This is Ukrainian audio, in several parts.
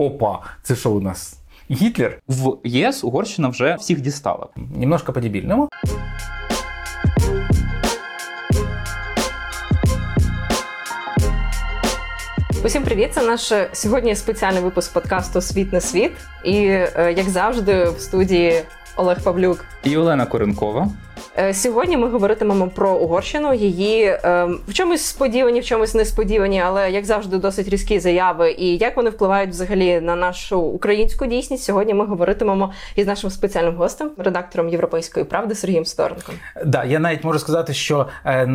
опа, це що у нас? Гітлер В ЄС Угорщина вже всіх дістала. немножко по-дебільному. Усім привіт! Це наш сьогодні спеціальний випуск подкасту Світ не світ. І е, як завжди, в студії Олег Павлюк. І Олена Коренкова. Е, Сьогодні ми говоритимемо про Угорщину, її е, в чомусь сподівані, в чомусь несподівані, але як завжди, досить різкі заяви. І як вони впливають взагалі на нашу українську дійсність. Сьогодні ми говоритимемо із нашим спеціальним гостем, редактором Європейської правди Сергієм Сторенком. Да, я навіть можу сказати, що е,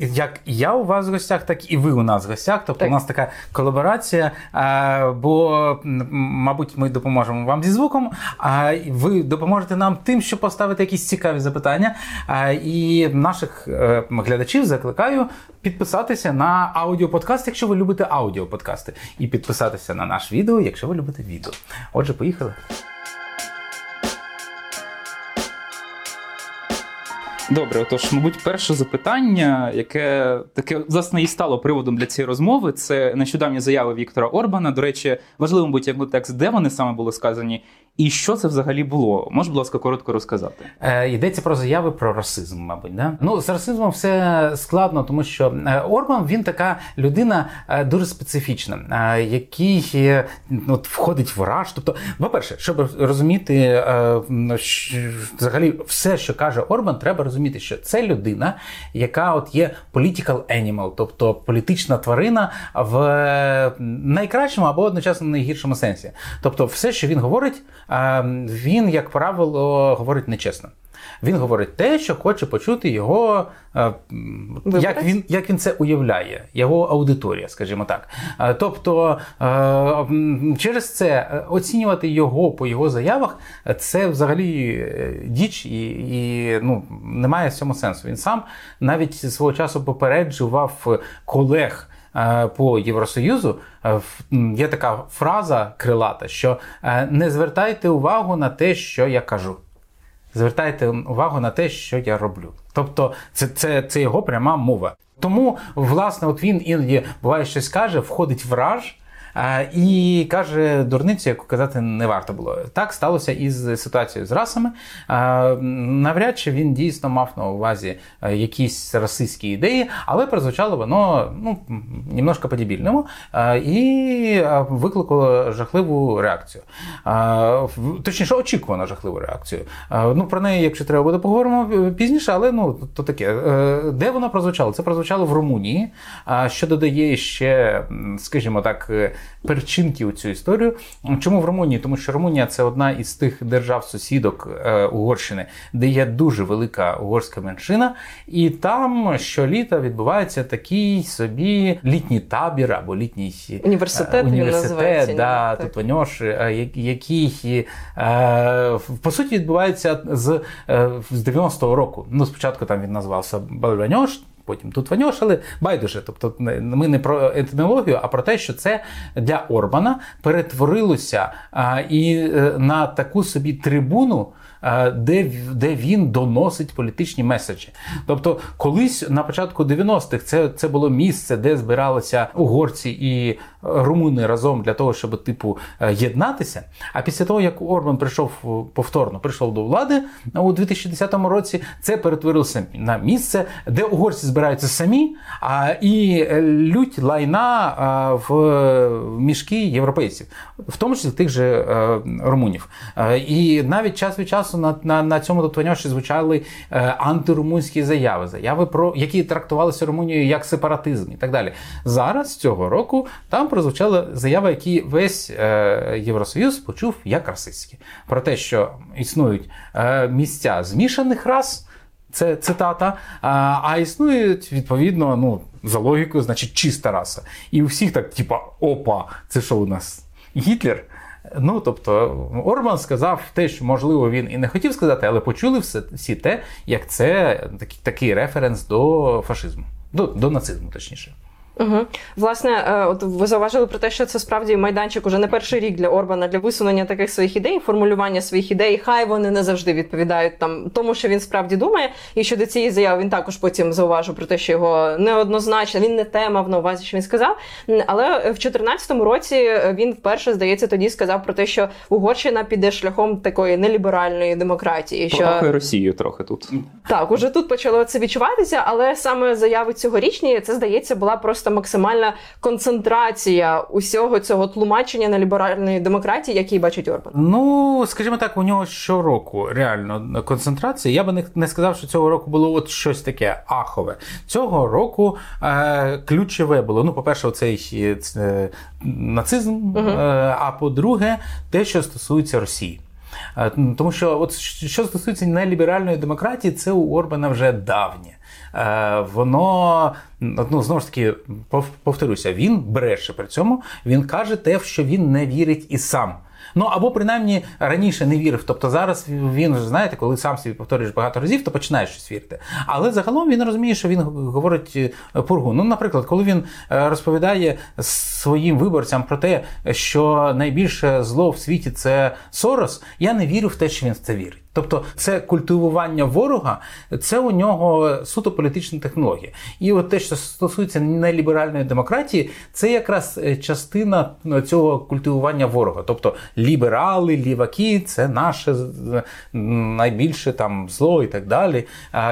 як я у вас в гостях, так і ви у нас в гостях. Тобто Так. у нас така колаборація. Е, бо, мабуть, ми допоможемо вам зі звуком, а ви допоможете нам тим, що поставити якісь цікаві запитання. Е, і наших е, глядачів закликаю підписатися на аудіоподкаст, якщо ви любите аудіоподкасти, і підписатися на наш відео, якщо ви любите відео. Отже, поїхали. Добре, отож, мабуть, перше запитання, яке таке власне і стало приводом для цієї розмови, це нещодавні заяви Віктора Орбана. До речі, важливо, мабуть, як контекст, де вони саме були сказані, і що це взагалі було. Можеш, будь ласка, коротко розказати. Е, йдеться про заяви про расизм, мабуть. Да? Ну, з расизмом все складно, тому що е, Орбан він така людина е, дуже специфічна, е, який ну, от, входить в раж. Тобто, по-перше, щоб розуміти взагалі все, що каже Орбан, треба розуміти, що це людина, яка от є political animal, тобто політична тварина в найкращому або одночасно найгіршому сенсі. Тобто, все, що він говорить, е, він, як правило, говорить нечесно. Він говорить те, що хоче почути його, е, як він, як він це уявляє, його аудиторія, скажімо так. Е, Тобто е, через це оцінювати його по його заявах, це взагалі діч і, і ну, немає в цьому сенсу. Він сам навіть свого часу попереджував колег. По Євросоюзу є така фраза крилата, що не звертайте увагу на те, що я кажу. Звертайте увагу на те, що я роблю. Тобто, це, це, це його пряма мова. Тому, власне, от він іноді буває щось каже, входить в раж. е, І каже дурницю, яку казати не варто було. Так сталося і з ситуацією з расами. Навряд чи він дійсно мав на увазі е, якісь расистські ідеї, але прозвучало воно ну, немножко по-дебільному е, і е, викликало жахливу реакцію. Точніше, очікувано жахливу реакцію. Ну, про неї, якщо треба буде, поговоримо пізніше, але ну, то таке. Де воно прозвучало? Це прозвучало в Румунії, що додає ще, скажімо так, перчинки у цю історію. Чому в Румунії? Тому що Румунія це одна із тих держав-сусідок е, Угорщини, де є дуже велика угорська меншина, і там щоліта відбувається такий собі літній табір або літній е, Університет він університет, да, тут Ваньош, е, який е, по суті відбувається з, з 90-го року. Ну, спочатку там він назвався Бальваньош, потім тут ваньошили. байдуже. Тобто ми не про етимологію, а про те, що це для Орбана перетворилося а, і е, на таку собі трибуну. Е, Де, де він доносить політичні меседжі. Тобто, колись на початку 90-х це, це було місце, де збиралися угорці і е, румуни разом для того, щоб типу е, єднатися. А після того, як Орбан прийшов повторно прийшов до влади у 2010 році, це перетворилося на місце, де угорці збираються самі, а і лють лайна в мішки європейців, в тому числі тих же румунів. І навіть час від часу на, на, на цьому дотваньоші звучали е, антирумунські заяви, заяви про які трактувалися Румунією як сепаратизм і так далі. Зараз цього року там прозвучала заява, які весь е, Євросоюз почув як расистські, про те, що існують е, місця змішаних рас. Це цитата. А, а існують відповідно, ну за логікою, значить, чиста раса. І у всіх так, типа, опа, це що у нас? Гітлер? Ну, тобто, Орбан сказав те, що можливо він і не хотів сказати, але почули все, всі те, як це такий, такий референс до фашизму, до, до нацизму, точніше. Угу. Власне, е, от ви зауважили про те, що це справді майданчик уже не перший рік для Орбана для висунення таких своїх ідей, формулювання своїх ідей. Хай вони не завжди відповідають там тому, що він справді думає. І щодо цієї заяви він також потім зауважив про те, що його неоднозначно, він не те мав на увазі, що він сказав. Але в 2014 році він вперше здається тоді сказав про те, що Угорщина піде шляхом такої неліберальної демократії. Що Пропахує Росію трохи тут. так уже тут почало це відчуватися, але саме заяви цьогорічні це здається була просто максимальна концентрація усього цього тлумачення на ліберальної демократії, який бачить Орбан. Ну, скажімо так, у нього щороку реально концентрація. Я би не, сказав, що цього року було от щось таке ахове. Цього року е, ключове було. Ну, по-перше, оцей е, нацизм, угу. е, а по-друге, те, що стосується Росії. Е, тому що, от що стосується неліберальної демократії, це у Орбана вже давнє. Е, воно ну знову ж таки повторюся, він бреше при цьому. Він каже те, в що він не вірить і сам. Ну або принаймні раніше не вірив. Тобто зараз він вже знаєте, коли сам собі повторюєш багато разів, то починаєш щось вірити. Але загалом він розуміє, що він говорить е, пургу. Ну, наприклад, коли він е, розповідає своїм виборцям про те, що найбільше зло в світі це Сорос, я не вірю в те, що він в це вірить. Тобто це культивування ворога, це у нього суто політична технологія. І от те, що стосується неліберальної демократії, це якраз е, частина ну, цього культивування ворога. Тобто ліберали, ліваки це наше найбільше там зло і так далі.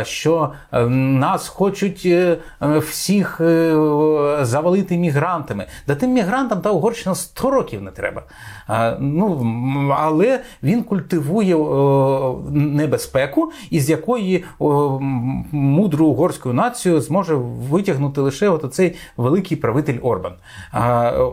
Що е, нас хочуть е, всіх завалити мігрантами. Да тим мігрантам та Угорщина 100 років не треба. Ну, Але він культивує небезпеку, із якої мудру угорську націю зможе витягнути лише от цей великий правитель Орбан.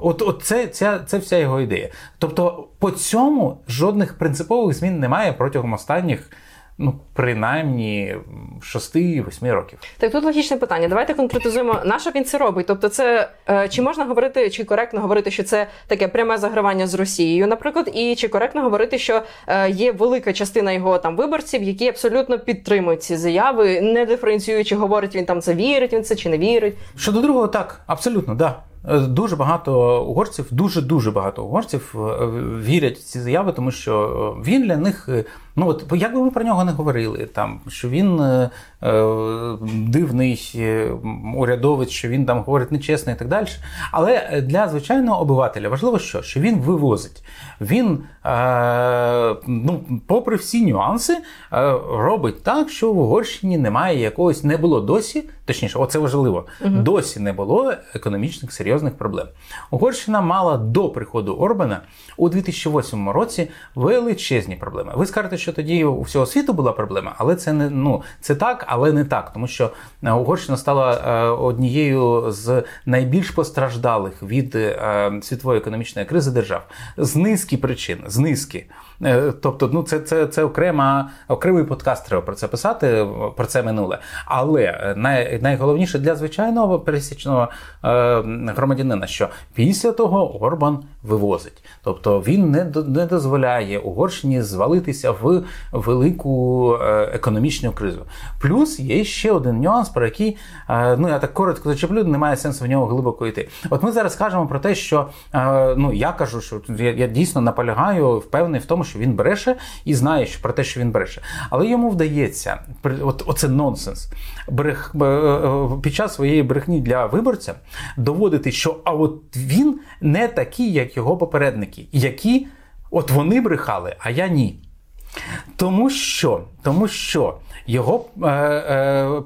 От, от це, ця, це вся його ідея. Тобто, по цьому жодних принципових змін немає протягом останніх ну, принаймні 6-8 років. Так тут логічне питання. Давайте конкретизуємо, на що він це робить. Тобто, це е, чи можна говорити, чи коректно говорити, що це таке пряме загравання з Росією, наприклад, і чи коректно говорити, що е, є велика частина його там виборців, які абсолютно підтримують ці заяви, не диференціюючи, говорить він там це вірить, він це чи не вірить. Щодо другого, так абсолютно да. Е, дуже багато угорців, дуже дуже багато угорців вірять в ці заяви, тому що він для них Ну от як би ми про нього не говорили, там що він е, е дивний е, урядовець, що він там говорить нечесно і так далі. Але для звичайного обивателя важливо, що що він вивозить. Він, е, ну, попри всі нюанси, е, робить так, що в Угорщині немає якогось, не було досі, точніше, оце важливо, угу. досі не було економічних серйозних проблем. Угорщина мала до приходу Орбана у 2008 році величезні проблеми. Ви скажете, що тоді у всього світу була проблема, але це не ну це так, але не так, тому що е, Угорщина стала е, однією з найбільш постраждалих від е, світової економічної кризи держав з низки причин, з низки. Тобто, ну це це, це окрема, окремий подкаст треба про це писати, про це минуле. Але е, най, найголовніше для звичайного пересічного е, громадянина, що після того Орбан вивозить. Тобто він не не дозволяє Угорщині звалитися в велику економічну кризу. Плюс є ще один нюанс, про який ну я так коротко зачеплю, немає сенсу в нього глибоко йти. От ми зараз кажемо про те, що ну я кажу, що я, я дійсно наполягаю, впевнений в тому що він бреше і знає що про те, що він бреше. Але йому вдається, от оце нонсенс, брех, е, е, під час своєї брехні для виборця доводити, що а от він не такий, як його попередники, які от вони брехали, а я ні. Тому що тому що його е, е,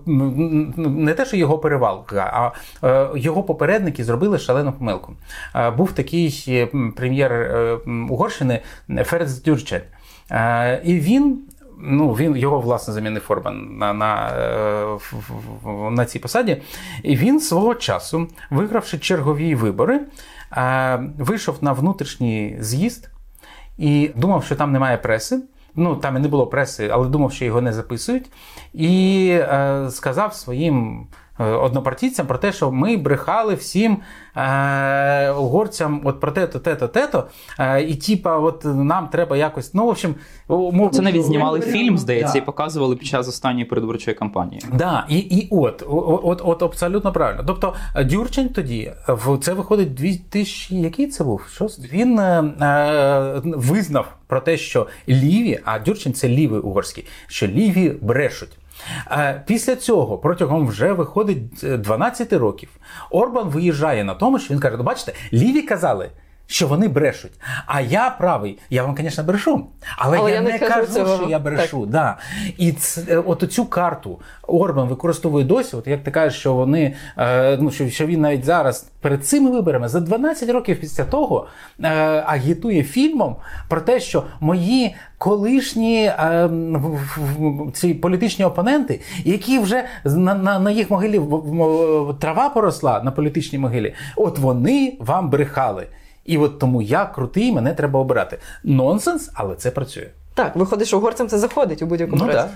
не те, що його перевалка, а е, його попередники зробили шалену помилку. Е, був такий е, прем'єр е, Угорщини Ферц Дюрчет. І він. Ну, він його власне замінив Орбан на на, на цій посаді. І він свого часу, вигравши чергові вибори, вийшов на внутрішній з'їзд і думав, що там немає преси. Ну там і не було преси, але думав, що його не записують, і е, сказав своїм однопартійцям про те, що ми брехали всім е, угорцям от про те-то, те-то, те-то. Е, і типа, от нам треба якось. Ну, в общем, мов, це навіть знімали фільм, здається, да. і показували під час останньої передвиборчої кампанії. Да, і і от, от, от, абсолютно правильно. Тобто Дюрчин тоді це виходить 2000, який це був? Що він е, визнав про те, що ліві, а Дюрчин це лівий угорський, що ліві брешуть. Після цього протягом вже виходить 12 років. Орбан виїжджає на тому, що він каже: ну бачите, ліві казали. Що вони брешуть. А я правий, я вам, звісно, брешу, але, але я, я не кажу, цього. що я брешу. Так. Да. І це, от цю карту Орбан використовує досі. От як ти кажеш, що вони е, ну що, що він навіть зараз перед цими виборами за 12 років після того е, агітує фільмом про те, що мої колишні е, ці політичні опоненти, які вже на, на, на їх могилі трава поросла на політичній могилі, от вони вам брехали. І от тому я крутий, мене треба обирати. Нонсенс, але це працює. Так, виходить, що угорцям це заходить у будь-якому ну, разі.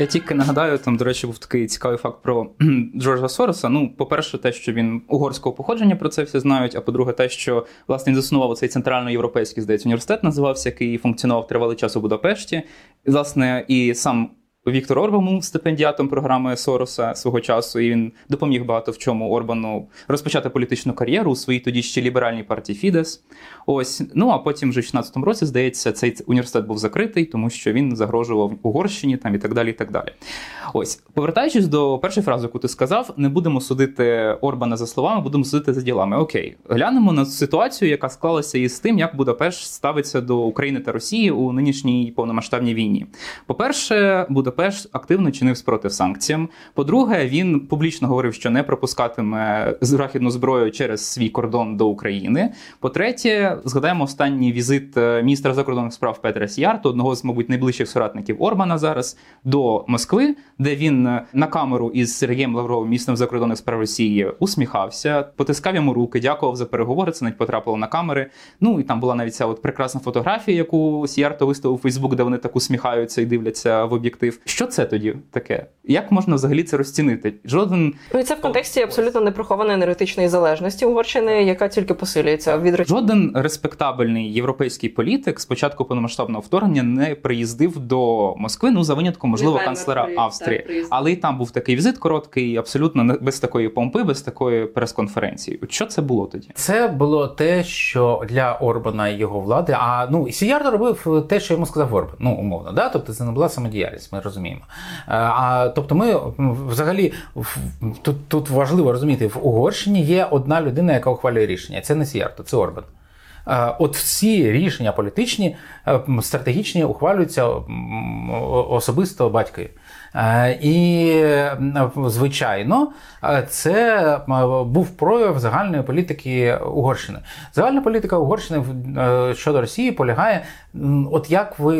Я тільки нагадаю, там, до речі, був такий цікавий факт про Джорджа Сороса. Ну, по-перше, те, що він угорського походження про це всі знають. А по-друге, те, що власне він заснував цей центральноєвропейський здається університет, називався, який функціонував тривалий час у Будапешті. І, власне, і сам Віктор Орбан був стипендіатом програми Сороса свого часу, і він допоміг багато в чому Орбану розпочати політичну кар'єру у своїй тоді ще ліберальній партії Фідес. Ось ну а потім, вже в 16-му році, здається, цей університет був закритий, тому що він загрожував Угорщині там і так далі. і так далі. Ось, повертаючись до першої фрази, яку ти сказав, не будемо судити Орбана за словами, будемо судити за ділами. Окей, глянемо на ситуацію, яка склалася із тим, як Будапешт ставиться до України та Росії у нинішній повномасштабній війні. По перше, Будапешт Будапешт активно чинив спротив санкціям. По-друге, він публічно говорив, що не пропускатиме західну зброю через свій кордон до України. По-третє, згадаємо останній візит е, міністра закордонних справ Петра Сіярту, одного з, мабуть, найближчих соратників Орбана зараз до Москви, де він е, на камеру із Сергієм Лавровим, міністром закордонних справ Росії, усміхався, потискав йому руки, дякував за переговори. Це навіть потрапило на камери. Ну і там була навіть ця от прекрасна фотографія, яку Сіярто виставив у Фейсбук, де вони так усміхаються і дивляться в об'єктив. Що це тоді таке? Як можна взагалі це розцінити? Жоден Ну і це в контексті абсолютно неприхованої енергетичної залежності Угорщини, яка тільки посилюється від. Жоден респектабельний європейський політик з початку повномасштабного вторгнення не приїздив до Москви. Ну за винятком, можливо, не канцлера приїзд, Австрії, так, але й там був такий візит короткий, абсолютно без такої помпи, без такої прес-конференції. Що це було тоді? Це було те, що для Орбана і його влади. А ну і Сіярдо робив те, що йому сказав Орбан. Ну умовно, да, тобто це не була самодіяльність. Ми розуміємо. Е, а тобто, ми взагалі тут тут важливо розуміти, в Угорщині є одна людина, яка ухвалює рішення. Це не Сіярто, це Орбан. Е, от всі рішення політичні, е, стратегічні ухвалюються особисто батькою. І, звичайно, це був прояв загальної політики Угорщини. Загальна політика Угорщини щодо Росії полягає, от як ви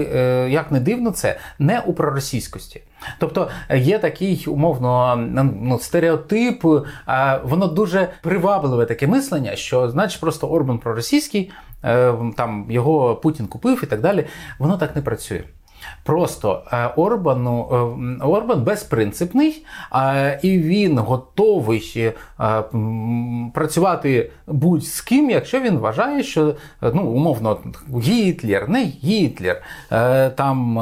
як не дивно, це не у проросійськості. Тобто є такий умовно ну, стереотип, воно дуже привабливе таке мислення, що значить просто Орбан проросійський, е, там його Путін купив і так далі. Воно так не працює. Просто е, Орбану е, Орбан безпринципний, і він готовий працювати будь з ким, якщо він вважає, що ну, умовно Гітлер, не Гітлер, там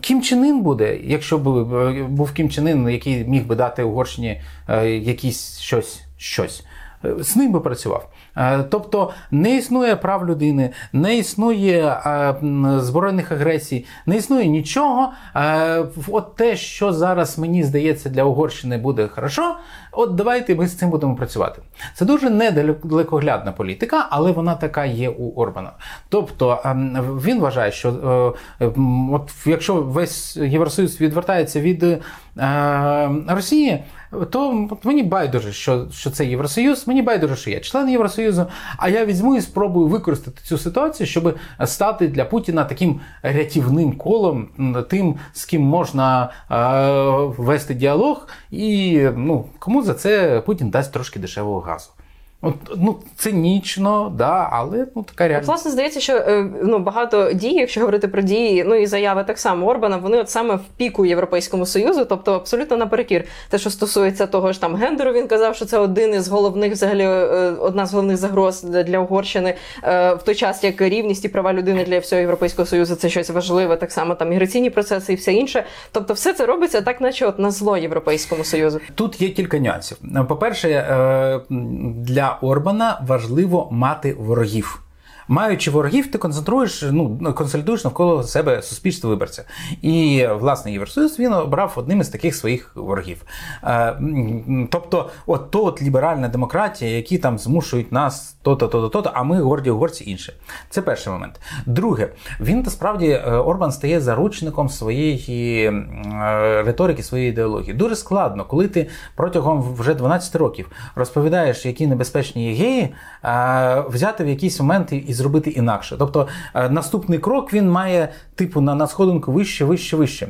Кім Чен Ін буде, якщо б був Кім Чен Ін, який міг би дати Угорщині якісь щось, щось. З ним би працював. Е, тобто не існує прав людини, не існує е, збройних агресій, не існує нічого. Е, от те, що зараз мені здається для Угорщини буде хорошо, от давайте ми з цим будемо працювати. Це дуже недалекоглядна політика, але вона така є у Орбана. Тобто він вважає, що от якщо весь Євросоюз відвертається від Росії то мені байдуже, що що це Євросоюз, мені байдуже, що я член Євросоюзу. А я візьму і спробую використати цю ситуацію, щоб стати для Путіна таким рятівним колом, тим, з ким можна е, вести діалог, і ну, кому за це Путін дасть трошки дешевого газу. От, ну, цинічно, да, але ну така реальність. Власне, здається, що е, ну багато дій, якщо говорити про дії, ну і заяви так само Орбана, вони от саме в піку Європейському Союзу, тобто абсолютно наперекір. Те, що стосується того ж там гендеру, він казав, що це один із головних, взагалі, е, одна з головних загроз для Угорщини е, в той час, як рівність і права людини для всього європейського союзу це щось важливе, так само там міграційні процеси і все інше. Тобто, все це робиться так, наче от на зло європейському союзу. Тут є кілька нюансів. По перше, Орбана важливо мати ворогів. Маючи ворогів, ти концентруєш, ну консолідуєш навколо себе суспільство виборця. І власне Євросоюз він обрав одним із таких своїх ворогів. Е, тобто, от то от ліберальна демократія, які там змушують нас то-то, то-то, то-то, а ми горді угорці інше. Це перший момент. Друге, він насправді е, Орбан стає заручником своєї е, риторики, своєї ідеології. Дуже складно, коли ти протягом вже 12 років розповідаєш, які небезпечні є геї, взяти в якийсь момент і зробити інакше. Тобто е, наступний крок він має типу на, на сходинку вище, вище, вище.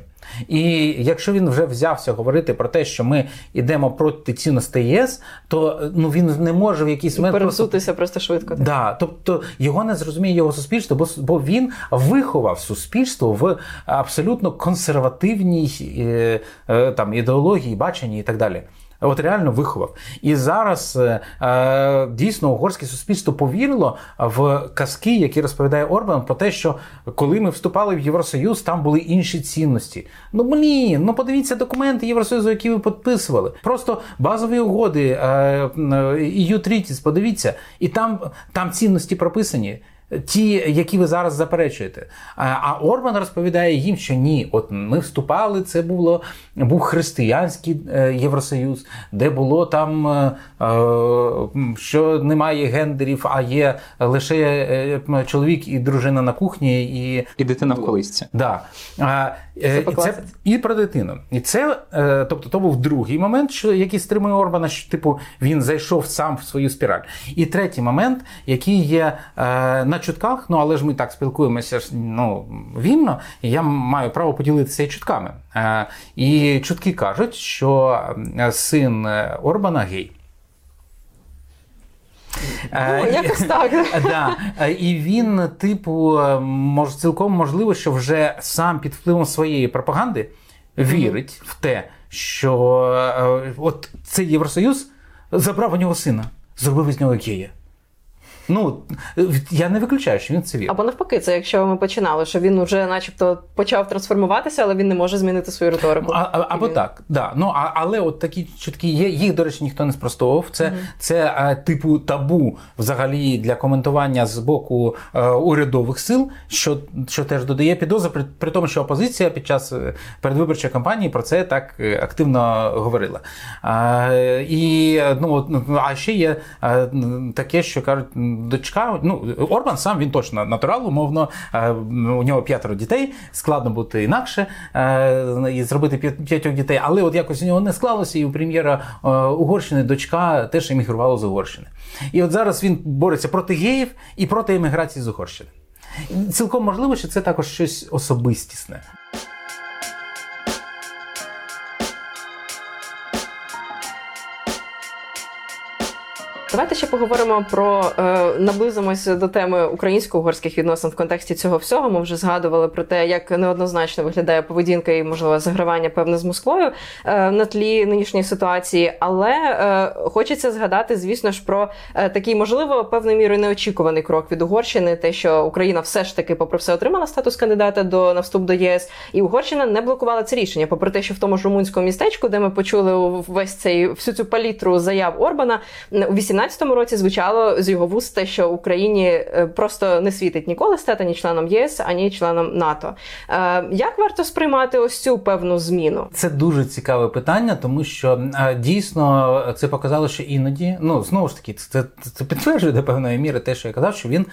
І якщо він вже взявся говорити про те, що ми йдемо проти цінностей ЄС, то ну він не може в якийсь момент пересутися просто, просто швидко. Так, да, тобто його не зрозуміє його суспільство, бо бо він виховав суспільство в абсолютно консервативній е, е, там ідеології, баченні і так далі. От реально виховав. І зараз е, е, дійсно угорське суспільство повірило в казки, які розповідає Орбан, про те, що коли ми вступали в Євросоюз, там були інші цінності. Ну блін, ну подивіться документи Євросоюзу, які ви підписували. Просто базові угоди, е, EU Treaties, подивіться, і там, там цінності прописані ті, які ви зараз заперечуєте. А Орбан розповідає їм, що ні, от ми вступали, це було був християнський е, Євросоюз, де було там, е, е, що немає гендерів, а є лише чоловік і дружина на кухні, і І дитина в колисці. Да. Це і, це, і про дитину. І це, тобто, то був другий момент, що який стримує Орбана, що типу він зайшов сам в свою спіраль. І третій момент, який є на на чутках, ну але ж ми так спілкуємося ну, вільно, і я маю право поділитися і чутками. Е, і чутки кажуть, що е, син Орбана гей. Е, ну, якось так. Да. І він, типу, мож, цілком можливо, що вже сам під впливом своєї пропаганди вірить в те, що от цей Євросоюз забрав у нього сина, зробив із нього гея. Ну я не виключаю, що він це вірить. Або навпаки, це якщо ми починали, що він вже, начебто, почав трансформуватися, але він не може змінити свою риторику. А, а, або він... так, да. Ну а але от такі чутки є. Їх, до речі, ніхто не спростовував. Це mm це а, типу табу взагалі для коментування з боку а, е, урядових сил, що що теж додає підозри, при, при тому, що опозиція під час е, передвиборчої кампанії про це так е, активно говорила. А, І ну, ну а ще є таке, що кажуть дочка, ну Орбан сам він точно натурал, умовно, е, у нього п'ятеро дітей, складно бути інакше е, і зробити п'ятьох дітей, але от якось у нього не склалося, і у прем'єра е, Угорщини дочка теж емігрувала з Угорщини. І от зараз він бореться проти геїв і проти еміграції з Угорщини. Цілком можливо, що це також щось особистісне. Давайте ще поговоримо про е, наблизимося до теми українсько-угорських відносин в контексті цього всього. Ми вже згадували про те, як неоднозначно виглядає поведінка і можливо загравання певне з Москвою е, на тлі нинішньої ситуації. Але е, хочеться згадати, звісно ж, про такий, можливо, певною мірою неочікуваний крок від Угорщини, те, що Україна все ж таки, попри все, отримала статус кандидата до на вступ до ЄС, і Угорщина не блокувала це рішення, попри те, що в тому ж румунському містечку, де ми почули весь цей всю цю палітру заяв Орбана у 18 2017 році звучало з його вуст те, що Україні е, просто не світить ніколи стати ні членом ЄС, ані членом НАТО. Е, як варто сприймати ось цю певну зміну? Це дуже цікаве питання, тому що е, дійсно це показало, що іноді ну знову ж таки, це це підтверджує до певної міри те, що я казав, що він,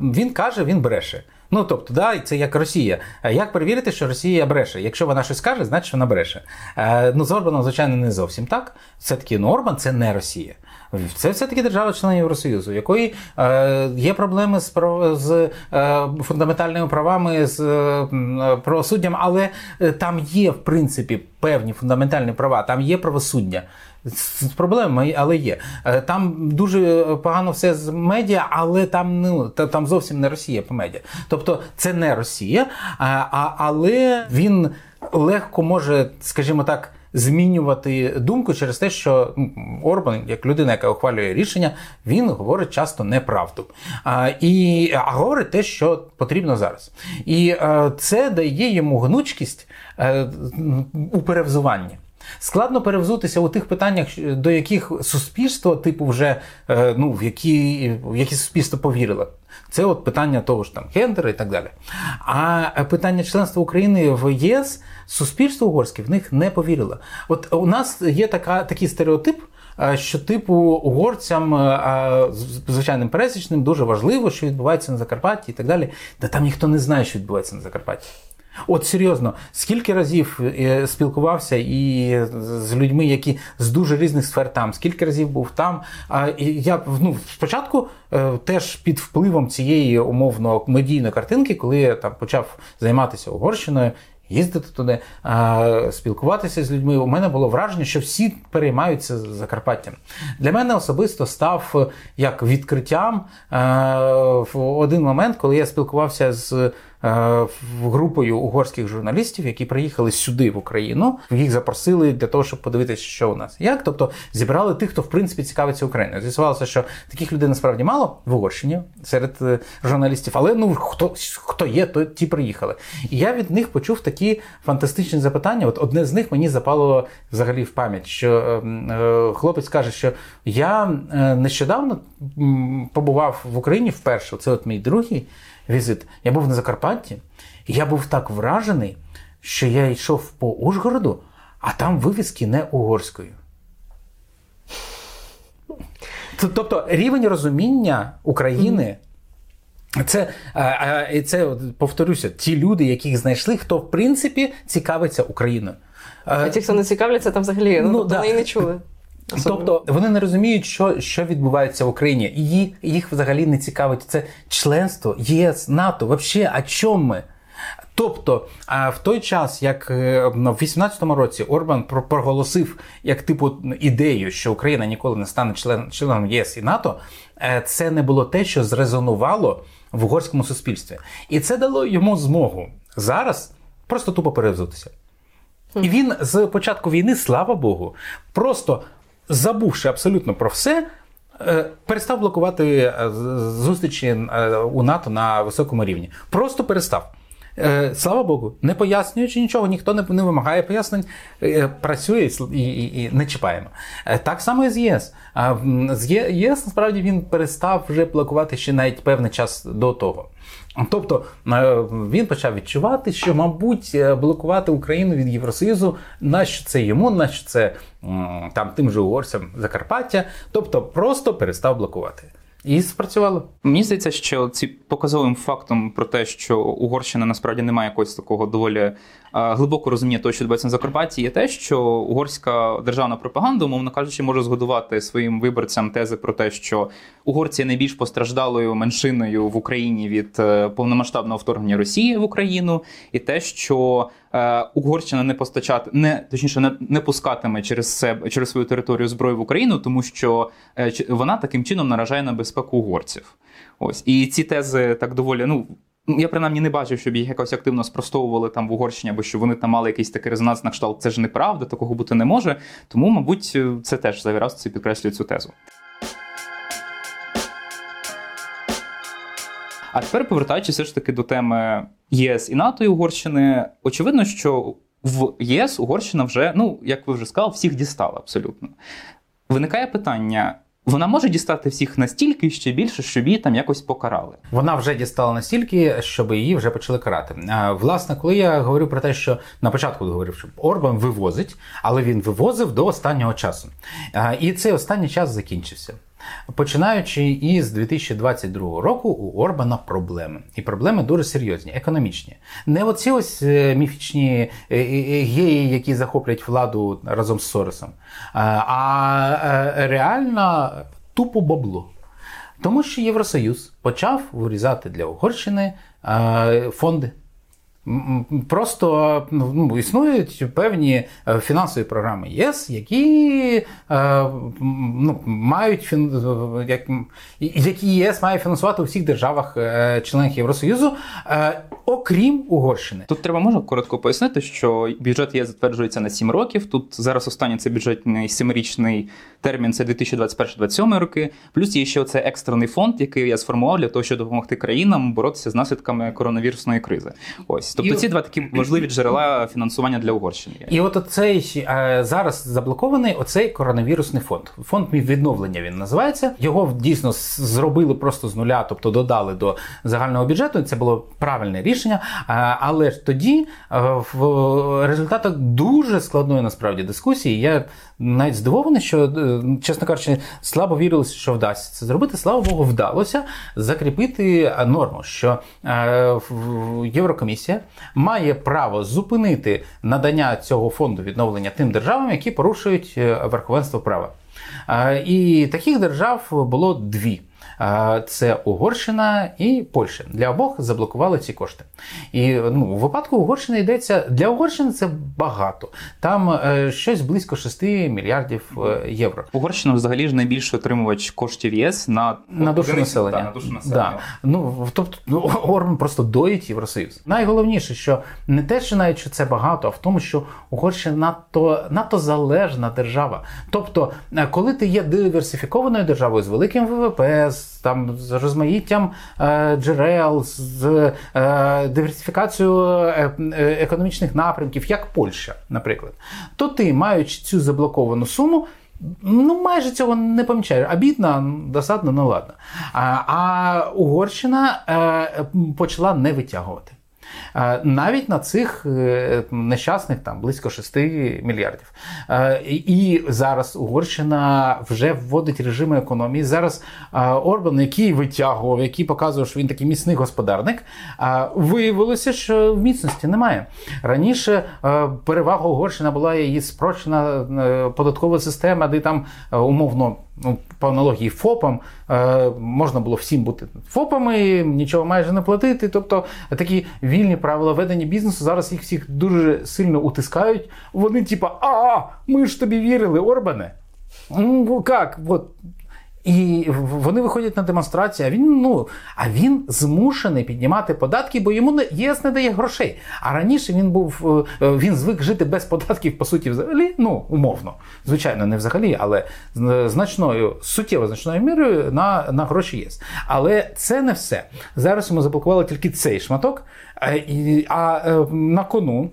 він каже, він бреше. Ну тобто, да, це як Росія. Як перевірити, що Росія бреше? Якщо вона щось каже, значить вона бреше. Ну з Орбаном, звичайно, не зовсім так. Все таки ну Орбан це не Росія. Це все-таки держава-член Євросоюзу, якої е, є проблеми з з е, фундаментальними правами, з е, правосуддям, але там є, в принципі, певні фундаментальні права, там є правосуддя. З проблемами, але є. Там дуже погано все з медіа, але там ну там зовсім не Росія по медіа. Тобто це не Росія, а, але він легко може, скажімо так змінювати думку через те, що Орбан, як людина, яка ухвалює рішення, він говорить часто неправду. А, і, а говорить те, що потрібно зараз. І е, це дає йому гнучкість е, у перевзуванні. Складно перевзутися у тих питаннях, до яких суспільство, типу, вже е, ну, в які в які суспільство повірило. Це от питання того ж там гендера і так далі. А питання членства України в ЄС суспільство угорське в них не повірило. От у нас є така, такий стереотип. Е, що типу угорцям, е, звичайним пересічним, дуже важливо, що відбувається на Закарпатті і так далі. Та там ніхто не знає, що відбувається на Закарпатті. От серйозно, скільки разів е, спілкувався і з людьми, які з дуже різних сфер там, скільки разів був там. А я ну, спочатку е, теж під впливом цієї умовно медійної картинки, коли я там почав займатися Угорщиною. Їздити туди, спілкуватися з людьми. У мене було враження, що всі переймаються Закарпаттям. Для мене особисто став е, як відкриттям в один момент, коли я спілкувався з групою угорських журналістів, які приїхали сюди в Україну. Їх запросили для того, щоб подивитися, що у нас як. Тобто зібрали тих, хто в принципі цікавиться Україною. З'ясувалося, що таких людей насправді мало в Угорщині серед е, журналістів, але ну хто хто є, то ті приїхали. І я від них почув такі фантастичні запитання. От одне з них мені запало взагалі в пам'ять, що е, хлопець каже, що я нещодавно побував в Україні вперше. Це от мій другий візит. Я був на Закарпатті, і я був так вражений, що я йшов по Ужгороду, а там вивіски не угорською. Тобто рівень розуміння України. Це це повторюся, ті люди, яких знайшли, хто в принципі цікавиться Україною. А ті, хто не цікавляться, там взагалі ну, ну тобто, да. не чули. Тобто вони не розуміють, що що відбувається в Україні, і їх, їх взагалі не цікавить це членство ЄС, НАТО. Взагалі, о чому ми? Тобто, в той час, як е, в 18-му році Орбан проголосив як типу ідею, що Україна ніколи не стане член, членом єС і НАТО, е, це не було те, що зрезонувало в угорському суспільстві, і це дало йому змогу зараз просто тупо перевзутися. І він з початку війни, слава Богу, просто забувши абсолютно про все, е, перестав блокувати е, зустрічі е, у НАТО на високому рівні. Просто перестав. Слава Богу, не пояснюючи нічого, ніхто не не вимагає пояснень, працює і, і, і не чіпаємо. Так само і з ЄС. З ЄС насправді він перестав вже блокувати ще навіть певний час до того. Тобто е, він почав відчувати, що, мабуть, е, блокувати Україну від Євросоюзу, нащо це йому, нащо це там тим же угорцям Закарпаття, тобто просто перестав блокувати. І спрацювало. Мені здається, що ці показовим фактом про те, що Угорщина насправді не має якогось такого доволі глибоко розуміння того, що відбувається на Закарпатті, є те, що угорська державна пропаганда, умовно кажучи, може згодувати своїм виборцям тези про те, що Угорці є найбільш постраждалою меншиною в Україні від е, повномасштабного вторгнення Росії в Україну, і те, що е, Угорщина не постачати, не точніше, не, не пускатиме через себе через свою територію зброю в Україну, тому що е, вона таким чином наражає на безпеку угорців. Ось і ці тези так доволі ну. Я принаймні не бачив, щоб їх якось активно спростовували там в Угорщині, або що вони там мали якийсь такий резонанс на кшталт. Це ж неправда, такого бути не може. Тому, мабуть, це теж зайвий це підкреслює цю тезу. А тепер повертаючись все ж таки до теми ЄС і НАТО і Угорщини, очевидно, що в ЄС Угорщина вже, ну як ви вже сказали, всіх дістала абсолютно. Виникає питання: вона може дістати всіх настільки ще більше, щоб її там якось покарали. Вона вже дістала настільки, щоб її вже почали карати. Власне, коли я говорю про те, що на початку говорив, що Орбан вивозить, але він вивозив до останнього часу. І цей останній час закінчився. Починаючи із 2022 року, у Орбана проблеми. І проблеми дуже серйозні, економічні. Не оці ось е, міфічні е, е, геї, які захоплять владу разом з Соросом, а реально тупо бабло. Тому що Євросоюз почав вирізати для Угорщини фонди. Просто ну, існують певні е, фінансові програми ЄС, які е, ну, мають як, які ЄС має фінансувати у всіх державах е, членах Євросоюзу, окрім Угорщини. Тут треба можна коротко пояснити, що бюджет ЄС затверджується на 7 років. Тут зараз останній це бюджетний сімирічний термін це 2021-2027 роки. Плюс є ще оцей екстрений фонд, який я сформував для того, щоб допомогти країнам боротися з наслідками коронавірусної кризи. Ось. Тобто і... ці два такі важливі джерела фінансування для Угорщини. І от оцей е, зараз заблокований оцей коронавірусний фонд. Фонд відновлення він називається. Його дійсно зробили просто з нуля, тобто додали до загального бюджету. Це було правильне рішення. Е, але ж тоді е, в результатах дуже складної насправді дискусії я навіть здивований, що, чесно кажучи, слабо вірилося, що вдасться це зробити. Слава Богу, вдалося закріпити норму, що Єврокомісія має право зупинити надання цього фонду відновлення тим державам, які порушують е, верховенство права. І таких держав було дві це Угорщина і Польща. Для обох заблокували ці кошти. І ну, у випадку Угорщини йдеться для Угорщини це багато. Там е, щось близько 6 мільярдів е, євро. Угорщина взагалі ж найбільший отримувач коштів ЄС на на душу населення. Да, на душу населення. Да. Ну тобто ну, Орбан просто доїть Євросоюз. Найголовніше, що не те, що навіть що це багато, а в тому, що Угорщина надто надто залежна держава. Тобто, е, коли ти є диверсифікованою державою з великим ВВП, з там з розмаїттям е, джерел, з е, диверсифікацією е, економічних напрямків, як Польща, наприклад, то ти, маючи цю заблоковану суму, Ну, майже цього не помічаєш. бідна, досадно, ну ладно. А а Угорщина е, почала не витягувати. Е, навіть на цих е, нещасних там близько 6 мільярдів. Е, і зараз Угорщина вже вводить режими економії. Зараз Орбан, який витягував, який показував, що він такий міцний господарник, виявилося, що в міцності немає. Раніше перевага Угорщина була її спрощена податкова система, де там умовно ну, по аналогії ФОПам е, можна було всім бути ФОПами, нічого майже не платити. Тобто такі вільні правила ведення бізнесу зараз їх всіх дуже сильно утискають. Вони, типа, а, ми ж тобі вірили, Орбане. Ну, як? Вот і вони виходять на демонстрацію, а він ну а він змушений піднімати податки, бо йому не ЄС не дає грошей. А раніше він був е, він звик жити без податків, по суті, взагалі, ну умовно. Звичайно, не взагалі, але значною суттєво значною мірою на на гроші ЄС. Але це не все. Зараз йому заблокували тільки цей шматок, е, а е, на кону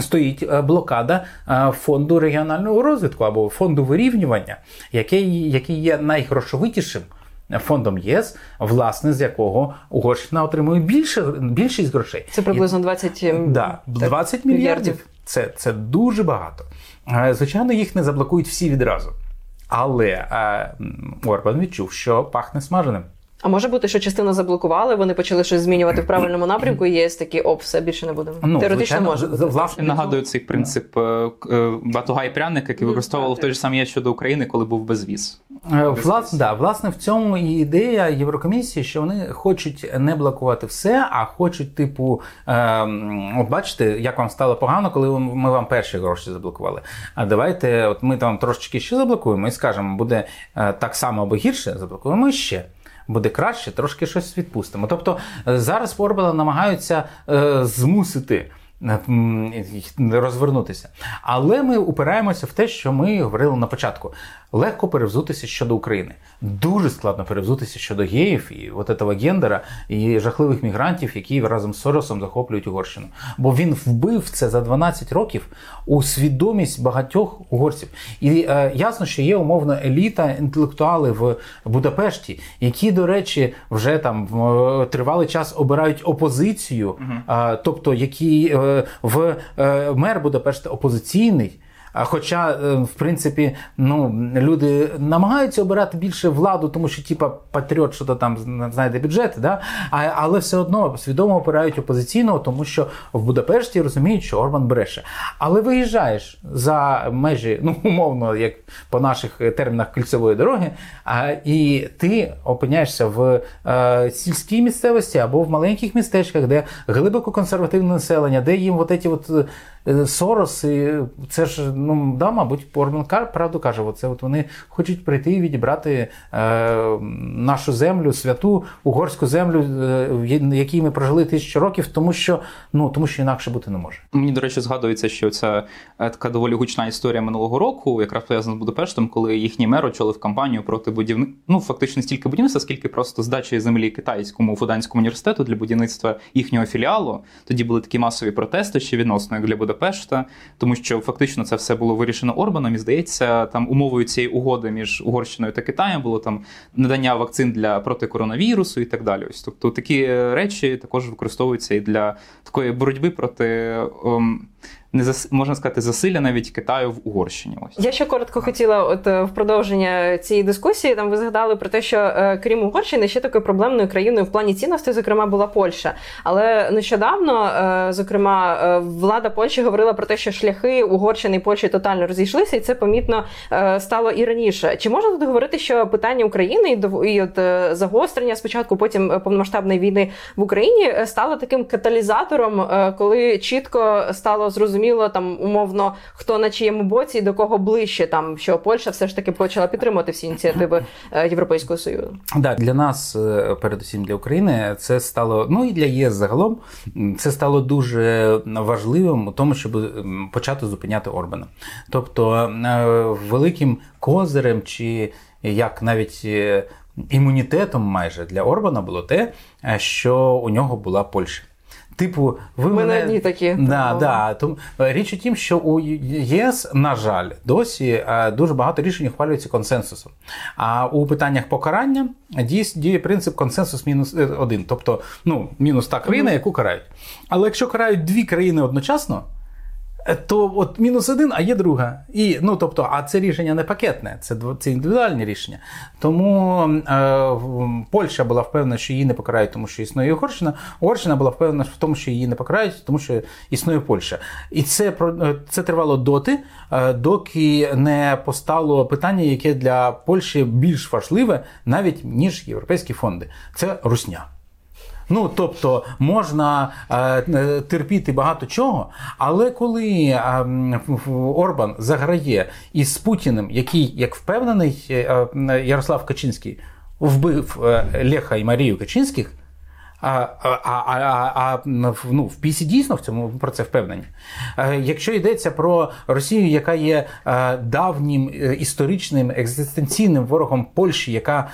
стоїть е, блокада е, фонду регіонального розвитку або фонду вирівнювання, який, який є найгрошовитішим. Фондом ЄС, власне, з якого Угорщина отримує більше більшість грошей. Це приблизно 20 да, 20 мільярдів. мільярдів. Це це дуже багато. Е, звичайно, їх не заблокують всі відразу. Але Орбан відчув, що пахне смаженим. А може бути, що частину заблокували, вони почали щось змінювати в правильному напрямку, і є такі оп, все більше не будемо. Ну, Теоретично може. Власне, нагадую цей принцип е, е, батуга і пряник, який використовував в той ж самий щодо України, коли був безвіз. Е, власне, да, власне, в цьому і ідея Єврокомісії, що вони хочуть не блокувати все, а хочуть, типу, е, от бачите, як вам стало погано, коли ми вам перші гроші заблокували. А давайте, от ми там трошечки ще заблокуємо і скажемо, буде так само або гірше, заблокуємо ще буде краще, трошки щось відпустимо. Тобто е, зараз Орбела намагаються е, змусити. Е, розвернутися. Але ми упираємося в те, що ми говорили на початку легко перевзутися щодо України. Дуже складно перевзутися щодо геїв і от этого гендера і жахливих мігрантів, які разом з Соросом захоплюють Угорщину. Бо він вбив це за 12 років у свідомість багатьох угорців. І е, ясно, що є умовно еліта, інтелектуали в Будапешті, які, до речі, вже там в тривалий час обирають опозицію, угу. е, тобто які е, в е, мер Будапешта опозиційний. Хоча, е, в принципі, ну, люди намагаються обирати більше владу, тому що, типа, патріот, що то там знайде бюджет, да? а, але все одно свідомо обирають опозиційного, тому що в Будапешті розуміють, що Орбан бреше. Але виїжджаєш за межі, ну, умовно, як по наших термінах кільцевої дороги, а, і ти опиняєшся в а, сільській місцевості або в маленьких містечках, де глибоко консервативне населення, де їм от ці от Е, Сорос, це ж ну да, мабуть, Порман правду каже, оце от вони хочуть прийти і відібрати е, нашу землю, святу угорську землю, е, в якій ми прожили тисячу років, тому що ну тому що інакше бути не може. Мені до речі, згадується, що це е, така доволі гучна історія минулого року, якраз пов'язана з Будапештом, коли їхній мер очолив кампанію проти будівництва, ну фактично стільки будівництва, скільки просто здачі землі китайському фуданському університету для будівництва їхнього філіалу. Тоді були такі масові протести ще відносно як для. Будапешта, тому що фактично це все було вирішено Орбаном. І здається, там умовою цієї угоди між Угорщиною та Китаєм було там надання вакцин для проти коронавірусу і так далі. Ось тобто такі речі також використовуються і для такої боротьби проти. Ом, не зас... можна сказати засилля навіть Китаю в Угорщині. Ось я ще коротко хотіла, от е, в продовження цієї дискусії, там ви згадали про те, що е, крім Угорщини, ще такою проблемною країною в плані цінностей, зокрема, була Польща. Але нещодавно, е, зокрема, влада Польщі говорила про те, що шляхи Угорщини і Польщі тотально розійшлися, і це помітно стало і раніше. Чи можна тут говорити, що питання України і от загострення спочатку, потім повномасштабної війни в Україні стало таким каталізатором, коли чітко стало зрозуміло, зрозуміло там умовно хто на чиєму боці і до кого ближче, там що Польща все ж таки почала підтримувати всі ініціативи е, Європейського союзу. Да, для нас, е, передусім для України, це стало ну і для ЄС загалом. Це стало дуже важливим у тому, щоб почати зупиняти Орбана. Тобто е, великим козирем чи як навіть. Імунітетом майже для Орбана було те, що у нього була Польща. Типу, ви мене, мене... одні такі. Да, да. Тому річ у тім, що у ЄС, на жаль, досі е, дуже багато рішень ухвалюється консенсусом. А у питаннях покарання діє принцип консенсус мінус е, один. Тобто, ну, мінус та країна, яку карають. Але якщо карають дві країни одночасно. Е, то от мінус один, а є друга. І, ну, тобто, А це рішення не пакетне, це це індивідуальні рішення. Тому е, Польща була впевнена, що її не покарають, тому що існує Угорщина. Угорщина була впевнена в тому, що її не покарають, тому що існує Польща. І це е, це тривало доти, е, доки не постало питання, яке для Польщі більш важливе, навіть ніж європейські фонди. Це русня. Ну тобто можна е, терпіти багато чого, але коли е, Орбан заграє із Путіним, який, як впевнений, е, Ярослав Качинський вбив е, Леха і Марію Качинських. А а, а, а ну, в Пісі дійсно в цьому про це впевнені. Якщо йдеться про Росію, яка є давнім е, історичним екзистенційним ворогом Польщі, яка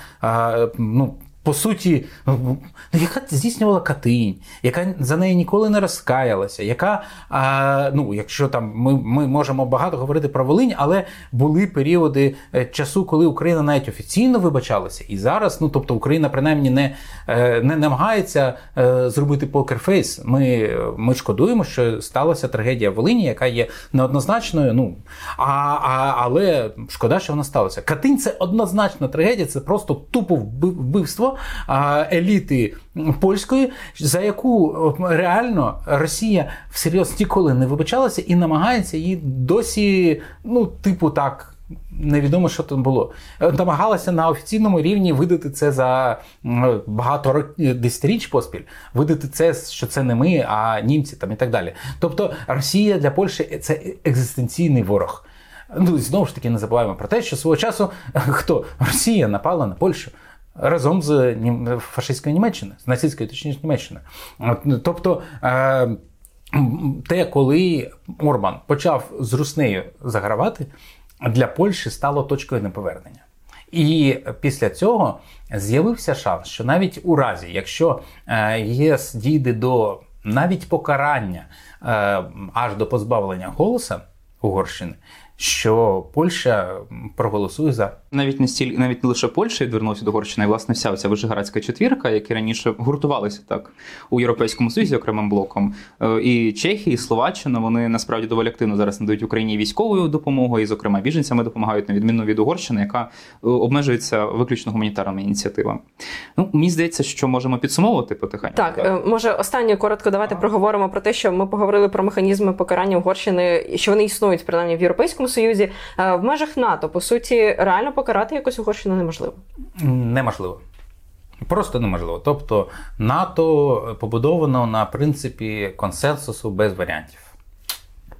ну, по суті, ну, яка здійснювала Катинь, яка за неї ніколи не розкаялася, яка, а, ну, якщо там ми ми можемо багато говорити про Волинь, але були періоди е, часу, коли Україна навіть офіційно вибачалася. І зараз, ну тобто, Україна принаймні не е, не намагається е, зробити покерфейс. Ми ми шкодуємо, що сталася трагедія в Волині, яка є неоднозначною. Ну а, а, але шкода, що вона сталася. Катинь це однозначна трагедія, це просто тупо вбивство еліти польської, за яку реально Росія всерйоз ніколи не вибачалася і намагається її досі, ну, типу, так. Невідомо, що там було. Намагалася на офіційному рівні видати це за багато десятиріч поспіль, видати це, що це не ми, а німці там і так далі. Тобто Росія для Польщі це екзистенційний ворог. Ну знову ж таки не забуваємо про те, що свого часу хто Росія напала на Польщу разом з фашистською Німеччиною, з нацистською точніше Німеччиною. Тобто е, те, коли Орбан почав з Руснею загравати, для Польщі стало точкою неповернення. І після цього з'явився шанс, що навіть у разі, якщо е, ЄС дійде до навіть покарання е, аж до позбавлення голоса Угорщини, що Польща проголосує за навіть не стіль, навіть не лише Польща відвернулася до Угорщини, а власне вся ця вишеградська четвірка, які раніше гуртувалися так у Європейському Союзі окремим блоком. Е, і Чехія, і Словаччина вони насправді доволі активно зараз надають Україні військовою допомогою, і, зокрема, біженцями допомагають на відміну від Угорщини, яка е, обмежується виключно гуманітарними ініціативами. Ну мені здається, що можемо підсумовувати потихеньку. Так, так? Е, може останнє коротко давайте а. проговоримо про те, що ми поговорили про механізми покарання Угорщини, що вони існують принаймні в Європейському Союзі в межах НАТО. По суті, реально покарати якось Угорщину неможливо. Неможливо. Просто неможливо. Тобто НАТО побудовано на принципі консенсусу без варіантів.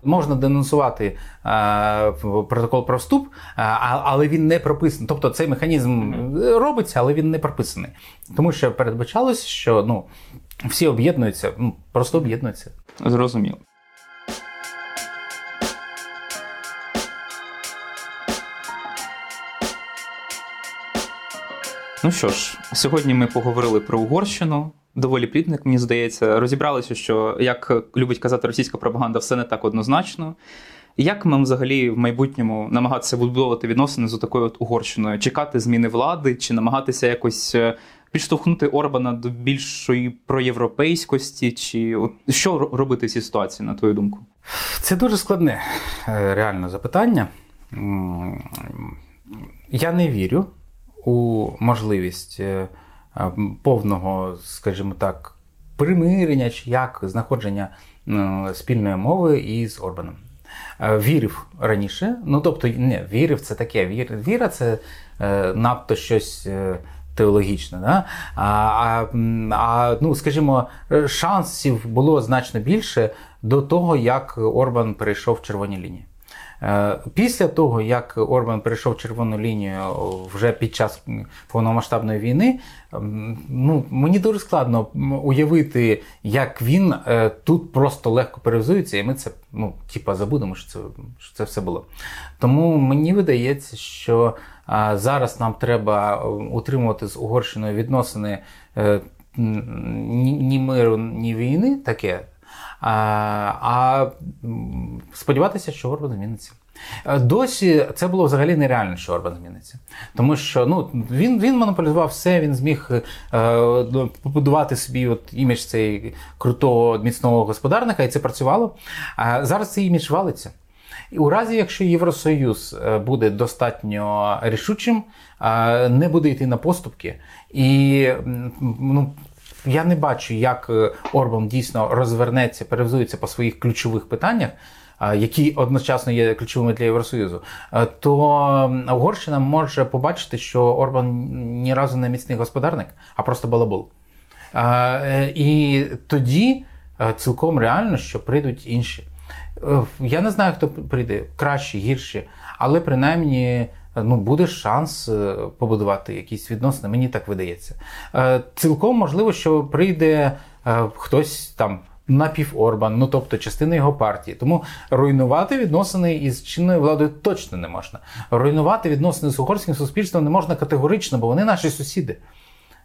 Можна денонсувати е, протокол про вступ, е, але він не прописаний. Тобто цей механізм робиться, але він не прописаний. Тому що передбачалось, що ну, всі об'єднуються, ну, просто об'єднуються. Зрозуміло. Ну що ж, сьогодні ми поговорили про Угорщину. Доволі плідно, мені здається, розібралися, що як любить казати російська пропаганда, все не так однозначно. Як нам взагалі в майбутньому намагатися будувати відносини з такою от Угорщиною? Чекати зміни влади, чи намагатися якось е, підштовхнути Орбана до більшої проєвропейськості? Чи от що робити в цій ситуації, на твою думку? Це дуже складне е, реальне запитання. Я не вірю у можливість е, е, повного, скажімо так, примирення чи як знаходження е, спільної мови із Орбаном. Вірив раніше, ну тобто, не, вірив це таке. Вір, віра це надто щось теологічне. Да? А, а, ну, скажімо, шансів було значно більше до того, як Орбан перейшов в червоні лінії. Е, після того, як Орбан перейшов червону лінію вже під час повномасштабної війни, ну мені дуже складно уявити, як він е, тут просто легко перевзується, і ми це ну, типа забудемо, що це що це все було. Тому мені видається, що зараз нам треба утримувати з Угорщиною відносини е, ні миру, ні війни таке. А сподіватися, що Орбан зміниться. Е, досі це було взагалі нереально, що Орбан зміниться. Тому що ну, він він монополізував все, він зміг е, побудувати собі от імідж цей крутого міцного господарника, і це працювало. А зараз цей імідж валиться. І у разі, якщо Євросоюз е, буде достатньо рішучим, е, не буде йти на поступки, і ну, я не бачу, як е, Орбан дійсно розвернеться, перевзується по своїх ключових питаннях. Які одночасно є ключовими для Євросоюзу, е, то Угорщина може побачити, що Орбан ні разу не міцний господарник, а просто балабол. Е, і тоді цілком реально, що прийдуть інші. Я не знаю, хто прийде кращі, гірші, але принаймні ну, буде шанс е, побудувати якісь відносини, мені так видається. Е, цілком можливо, що прийде е, хтось там. Напів Орбан, ну тобто частина його партії. Тому руйнувати відносини із чинною владою точно не можна. Руйнувати відносини з угорським суспільством не можна категорично, бо вони наші сусіди.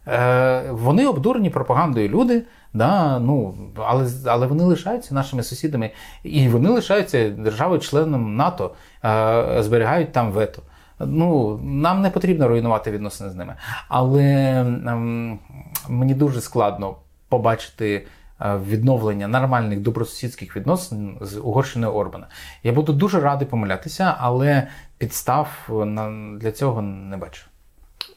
Е, Вони обдурені пропагандою люди, да, ну, але але вони лишаються нашими сусідами, і вони лишаються державою-членом НАТО, е, зберігають там вето. Ну, Нам не потрібно руйнувати відносини з ними. Але ем, мені дуже складно побачити е, відновлення нормальних добросусідських відносин з Угорщиною Орбана. Я буду дуже радий помилятися, але підстав для цього не бачу.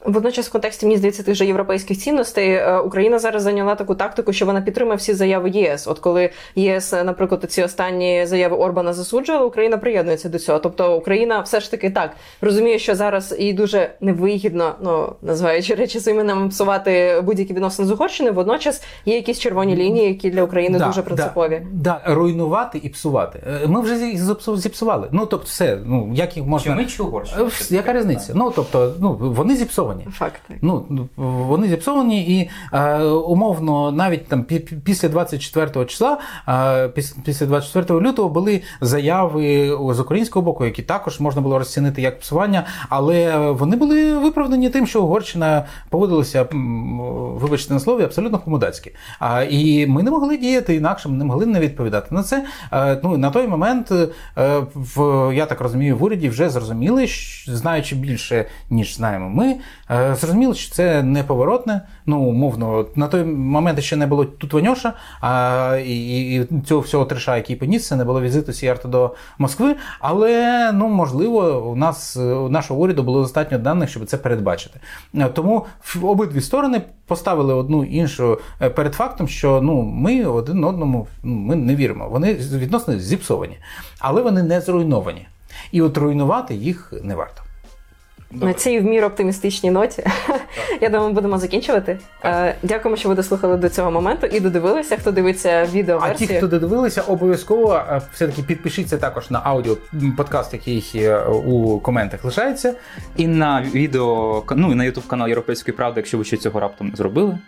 Водночас, в контексті мені здається, тих же європейських цінностей е, Україна зараз зайняла таку тактику, що вона підтримує всі заяви ЄС. От коли ЄС, наприклад, ці останні заяви Орбана засуджувала, Україна приєднується до цього. Тобто Україна все ж таки так розуміє, що зараз їй дуже невигідно, ну називаючи речі своїми нам псувати будь-які відносини з Угорщиною, Водночас є якісь червоні лінії, які для України да, дуже принципові. Да, да, руйнувати і псувати. Е, ми вже їх зіпсували. Ну тобто, все, ну як їх можна Чи ми чи Угорщина? Яка різниця? Ну тобто, ну вони зіпсовані. Зіпсовані. Факт. так. Ну, вони зіпсовані, і е, умовно, навіть там пі- пі- після 24 числа, е, піс- після 24 лютого були заяви з українського боку, які також можна було розцінити як псування, але вони були виправдані тим, що Угорщина поводилася, вибачте на слові, абсолютно комудацьки. А, і ми не могли діяти інакше, ми не могли не відповідати на це. Е, ну, на той момент, е, в, я так розумію, в уряді вже зрозуміли, знаючи більше, ніж знаємо ми, е, зрозуміли, що це неповоротне. Ну, умовно, на той момент ще не було тут Ваньоша, а, і, і цього всього треша, який поніс, це не було візиту Сіарта до Москви. Але ну, можливо, у нас у нашого уряду було достатньо даних, щоб це передбачити. Е, Тому в- обидві сторони поставили одну іншу е, перед фактом, що ну ми один одному ну, ми не віримо. Вони відносно зіпсовані, але вони не зруйновані. І от руйнувати їх не варто. На цій в міру оптимістичній ноті. Я думаю, будемо закінчувати. Е, Дякуємо, що ви дослухали до цього моменту і додивилися. Хто дивиться відео? А ті, хто додивилися, обов'язково е, все-таки підпишіться також на аудіо подкаст, який е, у коментах лишається. І на відео, ну і на Ютуб канал Європейської правди, якщо ви ще цього раптом не зробили.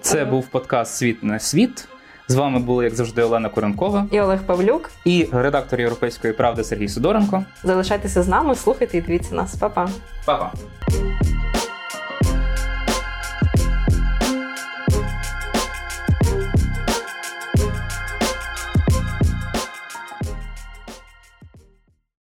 Це був подкаст Світ на світ. З вами були, як завжди, Олена Коренкова І Олег Павлюк. і редактор Європейської правди Сергій Судоренко. Залишайтеся з нами, слухайте і дивіться нас. Па-па. Па-па!